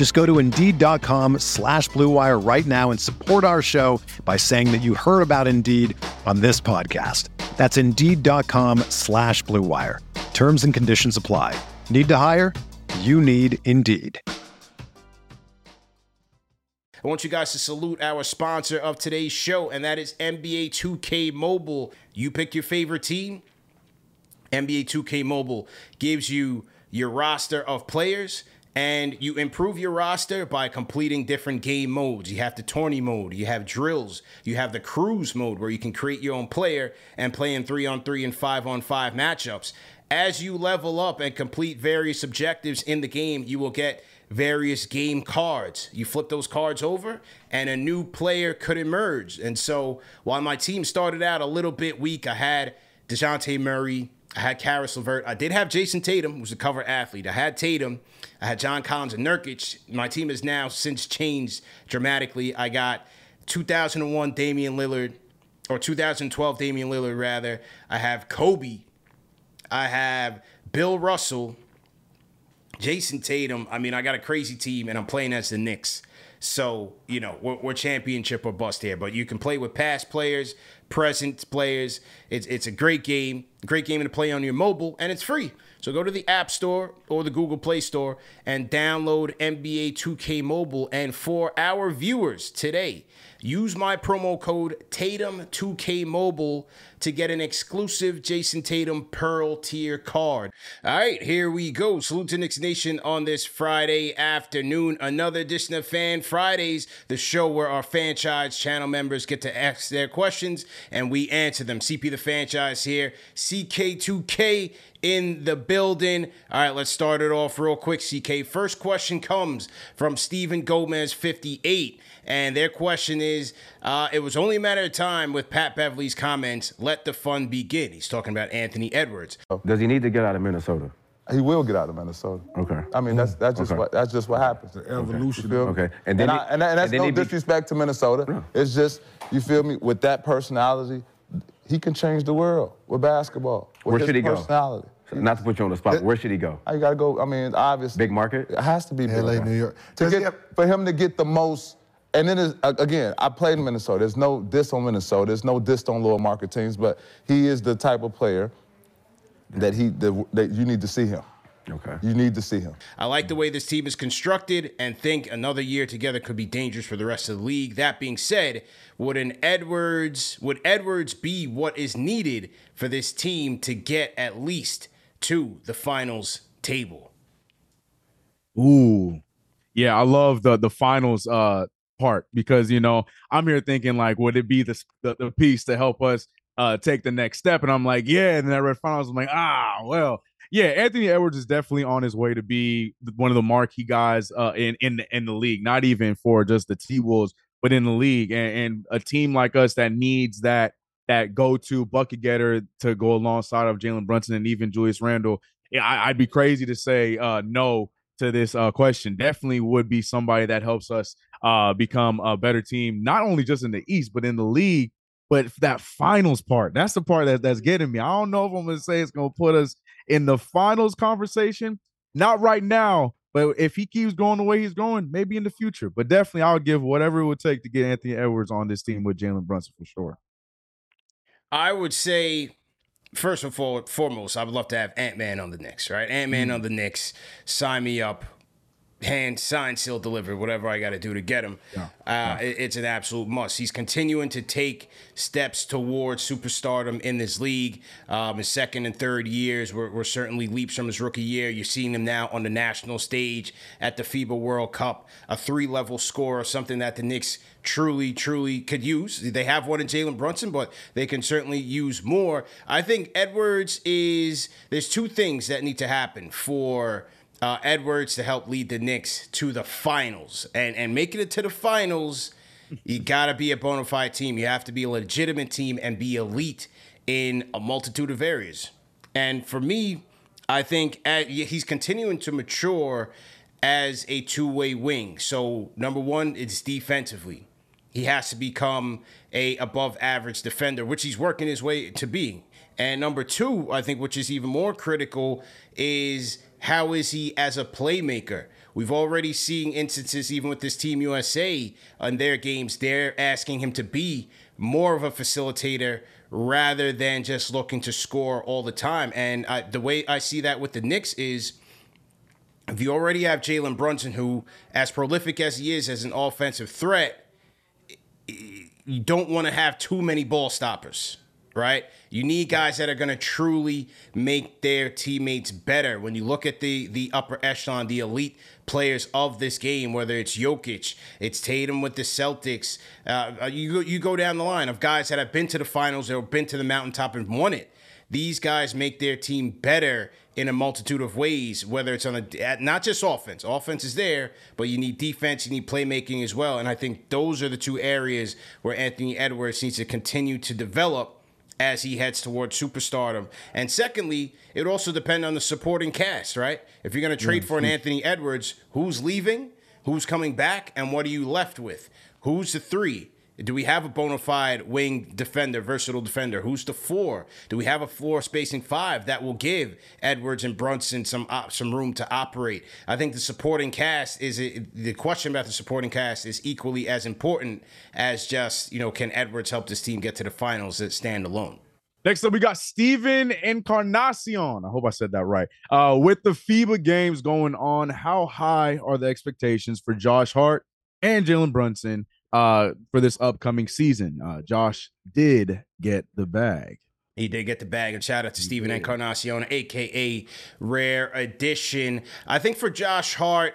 Just go to Indeed.com slash BlueWire right now and support our show by saying that you heard about Indeed on this podcast. That's Indeed.com slash BlueWire. Terms and conditions apply. Need to hire? You need Indeed. I want you guys to salute our sponsor of today's show, and that is NBA 2K Mobile. You pick your favorite team. NBA 2K Mobile gives you your roster of players, and you improve your roster by completing different game modes. You have the tourney mode, you have drills, you have the cruise mode where you can create your own player and play in three on three and five on five matchups. As you level up and complete various objectives in the game, you will get various game cards. You flip those cards over, and a new player could emerge. And so, while my team started out a little bit weak, I had Dejounte Murray, I had Caris LeVert, I did have Jayson Tatum, who's a cover athlete. I had Tatum, I had John Collins and Nurkic. My team has now since changed dramatically. I got 2001 Damian Lillard, or 2012 Damian Lillard, rather. I have Kobe. I have Bill Russell. Jayson Tatum, I mean, I got a crazy team and I'm playing as the Knicks. So, you know, we're, we're, championship or bust here, but you can play with past players, present players. It's, it's a great game, great game to play on your mobile, and it's free. So go to the App Store or the Google Play Store and download NBA 2K Mobile. And for our viewers today, use my promo code Tatum2K Mobile to get an exclusive Jayson Tatum Pearl tier card. All right, here we go. Salute to Knicks Nation on this Friday afternoon. Another edition of Fan Fridays, the show where our Fanchise channel members get to ask their questions and we answer them. CP the Fanchise here, CK2K in the building. All right, let's start it off real quick, CK. First question comes from Stephen Gomez, 58. And their question is uh, it was only a matter of time with Pat Beverley's comments, let the fun begin. He's talking about Anthony Edwards. Does he need to get out of Minnesota? He will get out of Minnesota. Okay. I mean, that's that's just Okay. what that's just what happens. The evolution. You feel me? Okay. And, And then I, and, and that's and then no he be- disrespect to Minnesota. It's just you feel me with that personality, he can change the world with basketball. With Where his should he go? personality. Not to put you on the spot, where should he go? How you gotta go? I mean, obviously, Big market? It has to be big. LA, New York. To get, have- for him to get the most, and then again, I played in Minnesota. There's no diss on Minnesota. There's no diss on lower market teams, but he is the type of player that he that, that you need to see him. Okay. You need to see him. I like the way this team is constructed and think another year together could be dangerous for the rest of the league. That being said, would an Edwards would Edwards be what is needed for this team to get at least to the finals table? Ooh, yeah, I love the the finals uh part because you know I'm here thinking like, would it be the the, the piece to help us uh take the next step? And I'm like, yeah. And then I read finals. I'm like, ah, well, yeah. Anthony Edwards is definitely on his way to be one of the marquee guys uh in in the, in the league. Not even for just the T Wolves, but in the league. And, and a team like us that needs that that go to bucket getter to go alongside of Jalen Brunson and even Julius Randle. Yeah, I, I'd be crazy to say uh no to this uh, question definitely would be somebody that helps us uh, become a better team, not only just in the East, but in the league. But that finals part, that's the part that, that's getting me. I don't know if I'm going to say it's going to put us in the finals conversation. Not right now, but if he keeps going the way he's going, maybe in the future. But definitely, I would give whatever it would take to get Anthony Edwards on this team with Jalen Brunson for sure. I would say, first and foremost, I would love to have Ant Man on the Knicks, right? Ant Man mm. on the Knicks, sign me up. Hand signed, seal delivered, whatever I got to do to get him. Yeah. Uh, it, it's an absolute must. He's continuing to take steps towards superstardom in this league. Um, his second and third years were, were, certainly leaps from his rookie year. You're seeing him now on the national stage at the FIBA World Cup, a three level score, or something that the Knicks truly, truly could use. They have one in Jalen Brunson, but they can certainly use more. I think Edwards is, there's two things that need to happen for uh, Edwards to help lead the Knicks to the finals. And and making it to the finals, you got to be a bona fide team. You have to be a legitimate team and be elite in a multitude of areas. And for me, I think he's continuing to mature as a two way wing. So number one, it's defensively. He has to become a above average defender, which he's working his way to be. And number two, I think, which is even more critical, is how is he as a playmaker? We've already seen instances, even with this Team USA on their games, they're asking him to be more of a facilitator rather than just looking to score all the time. And I, the way I see that with the Knicks is if you already have Jalen Brunson, who, as prolific as he is as an offensive threat, you don't want to have too many ball stoppers right? You need guys that are going to truly make their teammates better. When you look at the the upper echelon, the elite players of this game, whether it's Jokic, it's Tatum with the Celtics, uh, you go, you go down the line of guys that have been to the finals or been to the mountaintop and won it. These guys make their team better in a multitude of ways, whether it's on a not just offense. Offense is there, but you need defense, you need playmaking as well. And I think those are the two areas where Anthony Edwards needs to continue to develop as he heads towards superstardom. And secondly, it also depends on the supporting cast, right? If you're going to trade for an Anthony Edwards, who's leaving, who's coming back, and what are you left with? Who's the three? Do we have a bona fide wing defender, versatile defender? Who's the four? Do we have a floor spacing five that will give Edwards and Brunson some op- some room to operate? I think the supporting cast is the question about the supporting cast is equally as important as just you know can Edwards help this team get to the finals that stand alone. Next up, we got Steven Encarnacion. I hope I said that right. Uh, with the FIBA games going on, how high are the expectations for Josh Hart and Jalen Brunson uh, for this upcoming season. Uh, Josh did get the bag. He did get the bag, and shout out to Stephen Encarnacion, aka Rare Edition. I think for Josh Hart,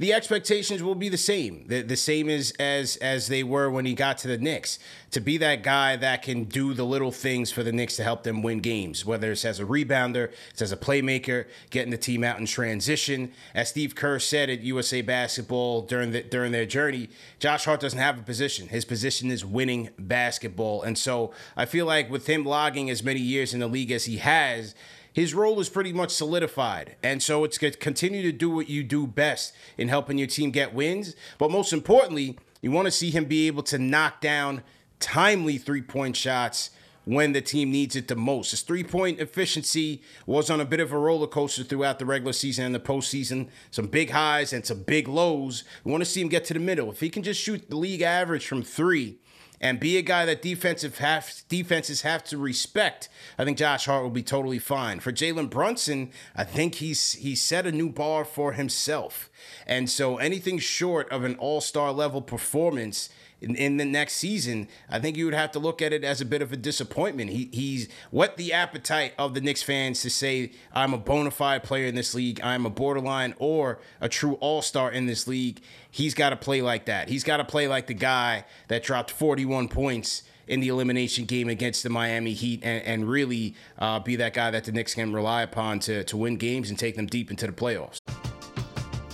the expectations will be the same, the, the same as as as they were when he got to the Knicks. To be that guy that can do the little things for the Knicks to help them win games, whether it's as a rebounder, it's as a playmaker, getting the team out in transition. As Steve Kerr said at USA Basketball during the during their journey, Josh Hart doesn't have a position. His position is winning basketball, and so I feel like with him logging as many years in the league as he has his role is pretty much solidified. And so it's going to continue to do what you do best in helping your team get wins. But most importantly, you want to see him be able to knock down timely three point shots when the team needs it the most. His three point efficiency was on a bit of a roller coaster throughout the regular season and the postseason. Some big highs and some big lows. We want to see him get to the middle. If he can just shoot the league average from three, and be a guy that defensive have, defenses have to respect, I think Josh Hart will be totally fine. For Jalen Brunson, I think he's he set a new bar for himself. And so anything short of an all-star level performance in, in, the next season, I think you would have to look at it as a bit of a disappointment. He, he's what the appetite of the Knicks fans to say, I'm a bona fide player in this league, I'm a borderline or a true all star in this league. He's got to play like that. He's got to play like the guy that dropped 41 points in the elimination game against the Miami Heat and, and really uh, be that guy that the Knicks can rely upon to, to win games and take them deep into the playoffs.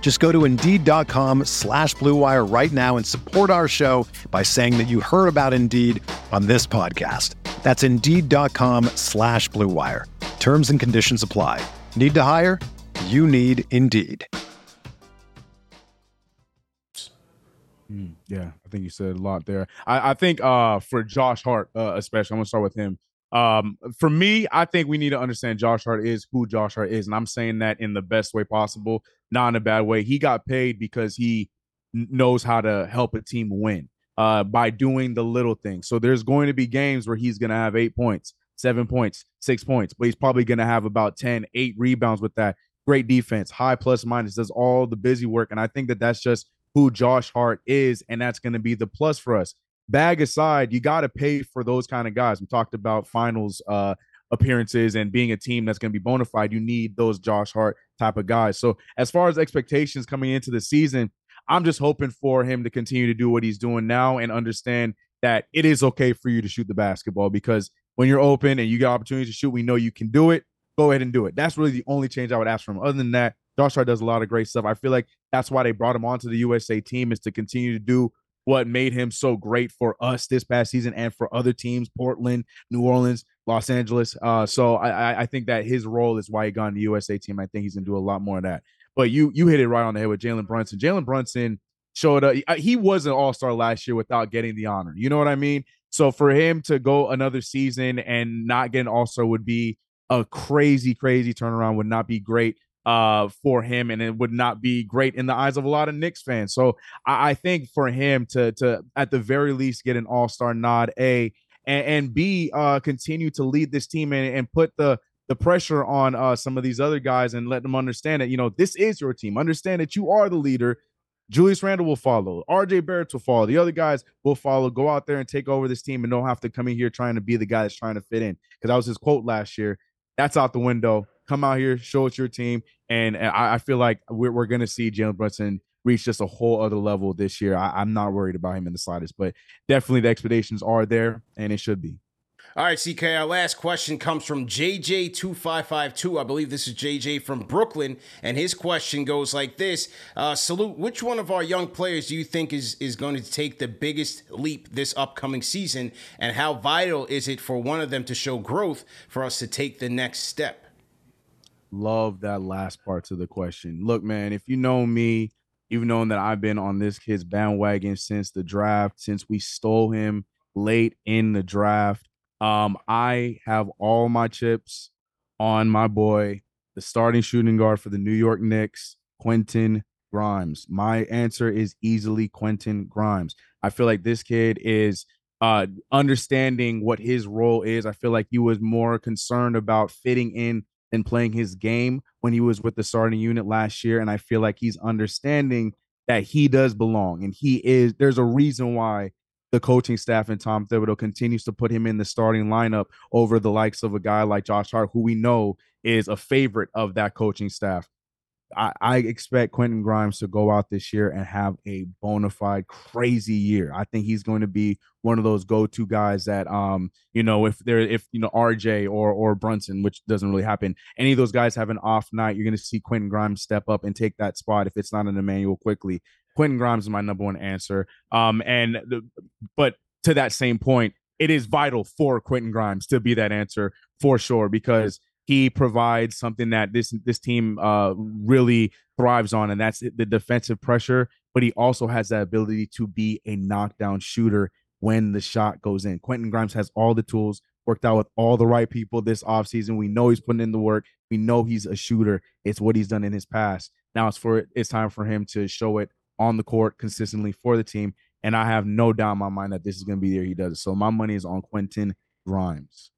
Just go to Indeed.com slash BlueWire right now and support our show by saying that you heard about Indeed on this podcast. That's Indeed.com slash BlueWire. Terms and conditions apply. Need to hire? You need Indeed. Mm, yeah, I think you said a lot there. I, I think uh, for Josh Hart, uh, especially, I'm gonna start with him. Um, for me, I think we need to understand Josh Hart is who Josh Hart is, and I'm saying that in the best way possible, not in a bad way. He got paid because he knows how to help a team win uh, by doing the little things. So there's going to be games where he's going to have eight points, seven points, six points, but he's probably going to have about 10, eight rebounds with that. Great defense, high plus minus, does all the busy work. And I think that that's just who Josh Hart is, and that's going to be the plus for us. Bag aside, you got to pay for those kind of guys. We talked about finals uh, appearances and being a team that's going to be bona fide. You need those Josh Hart type of guys. So as far as expectations coming into the season, I'm just hoping for him to continue to do what he's doing now and understand that it is okay for you to shoot the basketball because when you're open and you get opportunities to shoot, we know you can do it. Go ahead and do it. That's really the only change I would ask from him. Other than that, Josh Hart does a lot of great stuff. I feel like that's why they brought him onto the USA team is to continue to do what made him so great for us this past season and for other teams, Portland, New Orleans, Los Angeles. Uh, so I, I think that his role is why he got on the USA team. I think he's gonna do a lot more of that. But you you hit it right on the head with Jalen Brunson. Jalen Brunson showed up. He was an All Star last year without getting the honor. You know what I mean? So for him to go another season and not get an All Star would be a crazy, crazy turnaround. Would not be great uh, for him, and it would not be great in the eyes of a lot of Knicks fans. So I, I think for him to to at the very least get an All Star nod, a and, and B uh, continue to lead this team and, and put the the pressure on uh, some of these other guys and let them understand that you know this is your team. Understand that you are the leader. Julius Randle will follow. RJ Barrett will follow. The other guys will follow. Go out there and take over this team and don't have to come in here trying to be the guy that's trying to fit in. Because that was his quote last year. That's out the window come out here, show us your team, and, and I, I, feel like we're, we're going to see Jalen Brunson reach just a whole other level this year. I, am not worried about him in the slightest, but definitely the expectations are there, and it should be. All right, CK, our last question comes from JJ2552. I believe this is JJ from Brooklyn. And his question goes like this uh, Salute, which one of our young players do you think is, is going to take the biggest leap this upcoming season? And how vital is it for one of them to show growth for us to take the next step? Love that last part to the question. Look, man, if you know me, you've known that I've been on this kid's bandwagon since the draft, since we stole him late in the draft. Um, I have all my chips on my boy, the starting shooting guard for the New York Knicks, Quentin Grimes. My answer is easily Quentin Grimes. I feel like this kid is uh understanding what his role is. I feel like he was more concerned about fitting in and playing his game when he was with the starting unit last year. And I feel like he's understanding that he does belong and he is, there's a reason why the coaching staff and Tom Thibodeau continues to put him in the starting lineup over the likes of a guy like Josh Hart, who we know is a favorite of that coaching staff. I, I, expect Quentin Grimes to go out this year and have a bona fide crazy year. I think he's going to be one of those go-to guys that um, you know, if they're if you know RJ or or Brunson, which doesn't really happen, any of those guys have an off night, you're gonna see Quentin Grimes step up and take that spot if it's not an Immanuel Quickley. Quentin Grimes is my number one answer. Um, and the, but to that same point, it is vital for Quentin Grimes to be that answer for sure because he provides something that this this team uh, really thrives on, and that's the defensive pressure. But he also has that ability to be a knockdown shooter when the shot goes in. Quentin Grimes has all the tools, worked out with all the right people this offseason. We know he's putting in the work. We know he's a shooter. It's what he's done in his past. Now it's for it's time for him to show it on the court consistently for the team. And I have no doubt in my mind that this is going to be there. He does it. So my money is on Quentin Grimes.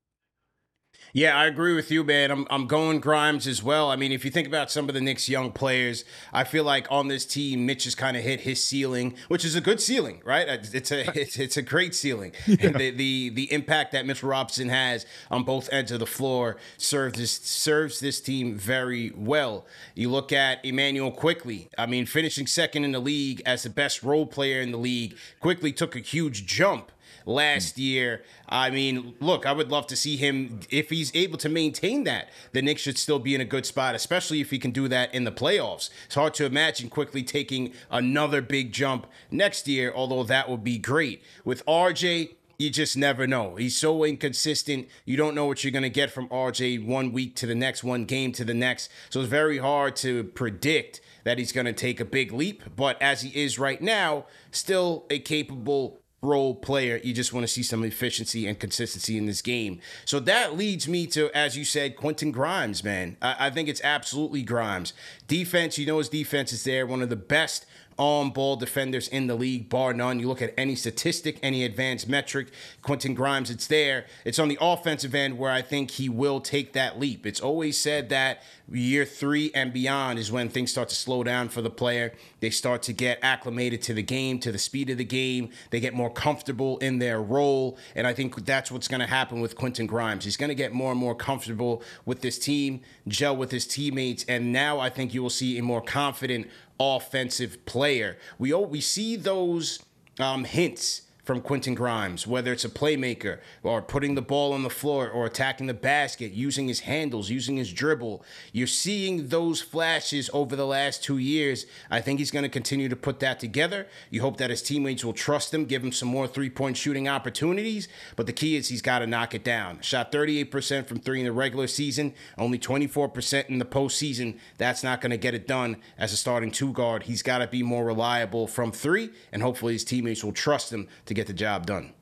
Yeah, I agree with you, man. I'm, I'm going Grimes as well. I mean, if you think about some of the Knicks' young players, I feel like on this team, Mitch has kind of hit his ceiling, which is a good ceiling, right? Uh, it's a it's, it's a great ceiling. Yeah. And the, the the impact that Mitch Robinson has on both ends of the floor serves this serves this team very well. You look at Immanuel Quickley. I mean, finishing second in the league as the best role player in the league, Quickley took a huge jump last year. I mean, look, I would love to see him if he's able to maintain that. The Knicks should still be in a good spot, especially if he can do that in the playoffs. It's hard to imagine Quickley taking another big jump next year, although that would be great. With RJ, you just never know. He's so inconsistent. You don't know what you're going to get from RJ one week to the next, one game to the next. So it's very hard to predict that he's going to take a big leap. But as he is right now, still a capable role player. You just want to see some efficiency and consistency in this game. So that leads me to, as you said, Quentin Grimes, man. I, I think it's absolutely Grimes. Defense, you know his defense is there. One of the best on ball defenders in the league, bar none. You look at any statistic, any advanced metric, Quentin Grimes, it's there. It's on the offensive end where I think he will take that leap. It's always said that year three and beyond is when things start to slow down for the player. They start to get acclimated to the game, to the speed of the game. They get more comfortable in their role. And I think that's what's going to happen with Quentin Grimes. He's going to get more and more comfortable with this team, gel with his teammates. And now I think you will see a more confident offensive player. We we see those um, hints from Quentin Grimes, whether it's a playmaker or putting the ball on the floor or attacking the basket, using his handles, using his dribble. You're seeing those flashes over the last two years. I think he's going to continue to put that together. You hope that his teammates will trust him, give him some more three point shooting opportunities. But the key is he's got to knock it down. Shot 38% from three in the regular season, only 24% in the postseason. That's not going to get it done as a starting two guard. He's got to be more reliable from three, and hopefully his teammates will trust him to get get the job done.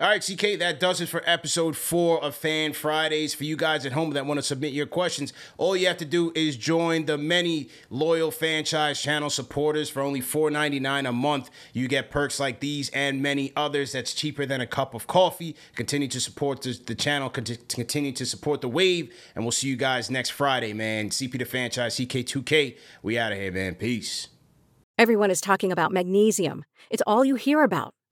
All right, CK, that does it for episode four of Fan Fridays. For you guys at home that want to submit your questions, all you have to do is join the many loyal Fanchise channel supporters for only $4.99 a month. You get perks like these and many others that's cheaper than a cup of coffee. Continue to support the channel, continue to support the wave, and we'll see you guys next Friday, man. CP the Fanchise, CK2K. We out of here, man. Peace. Everyone is talking about magnesium. It's all you hear about.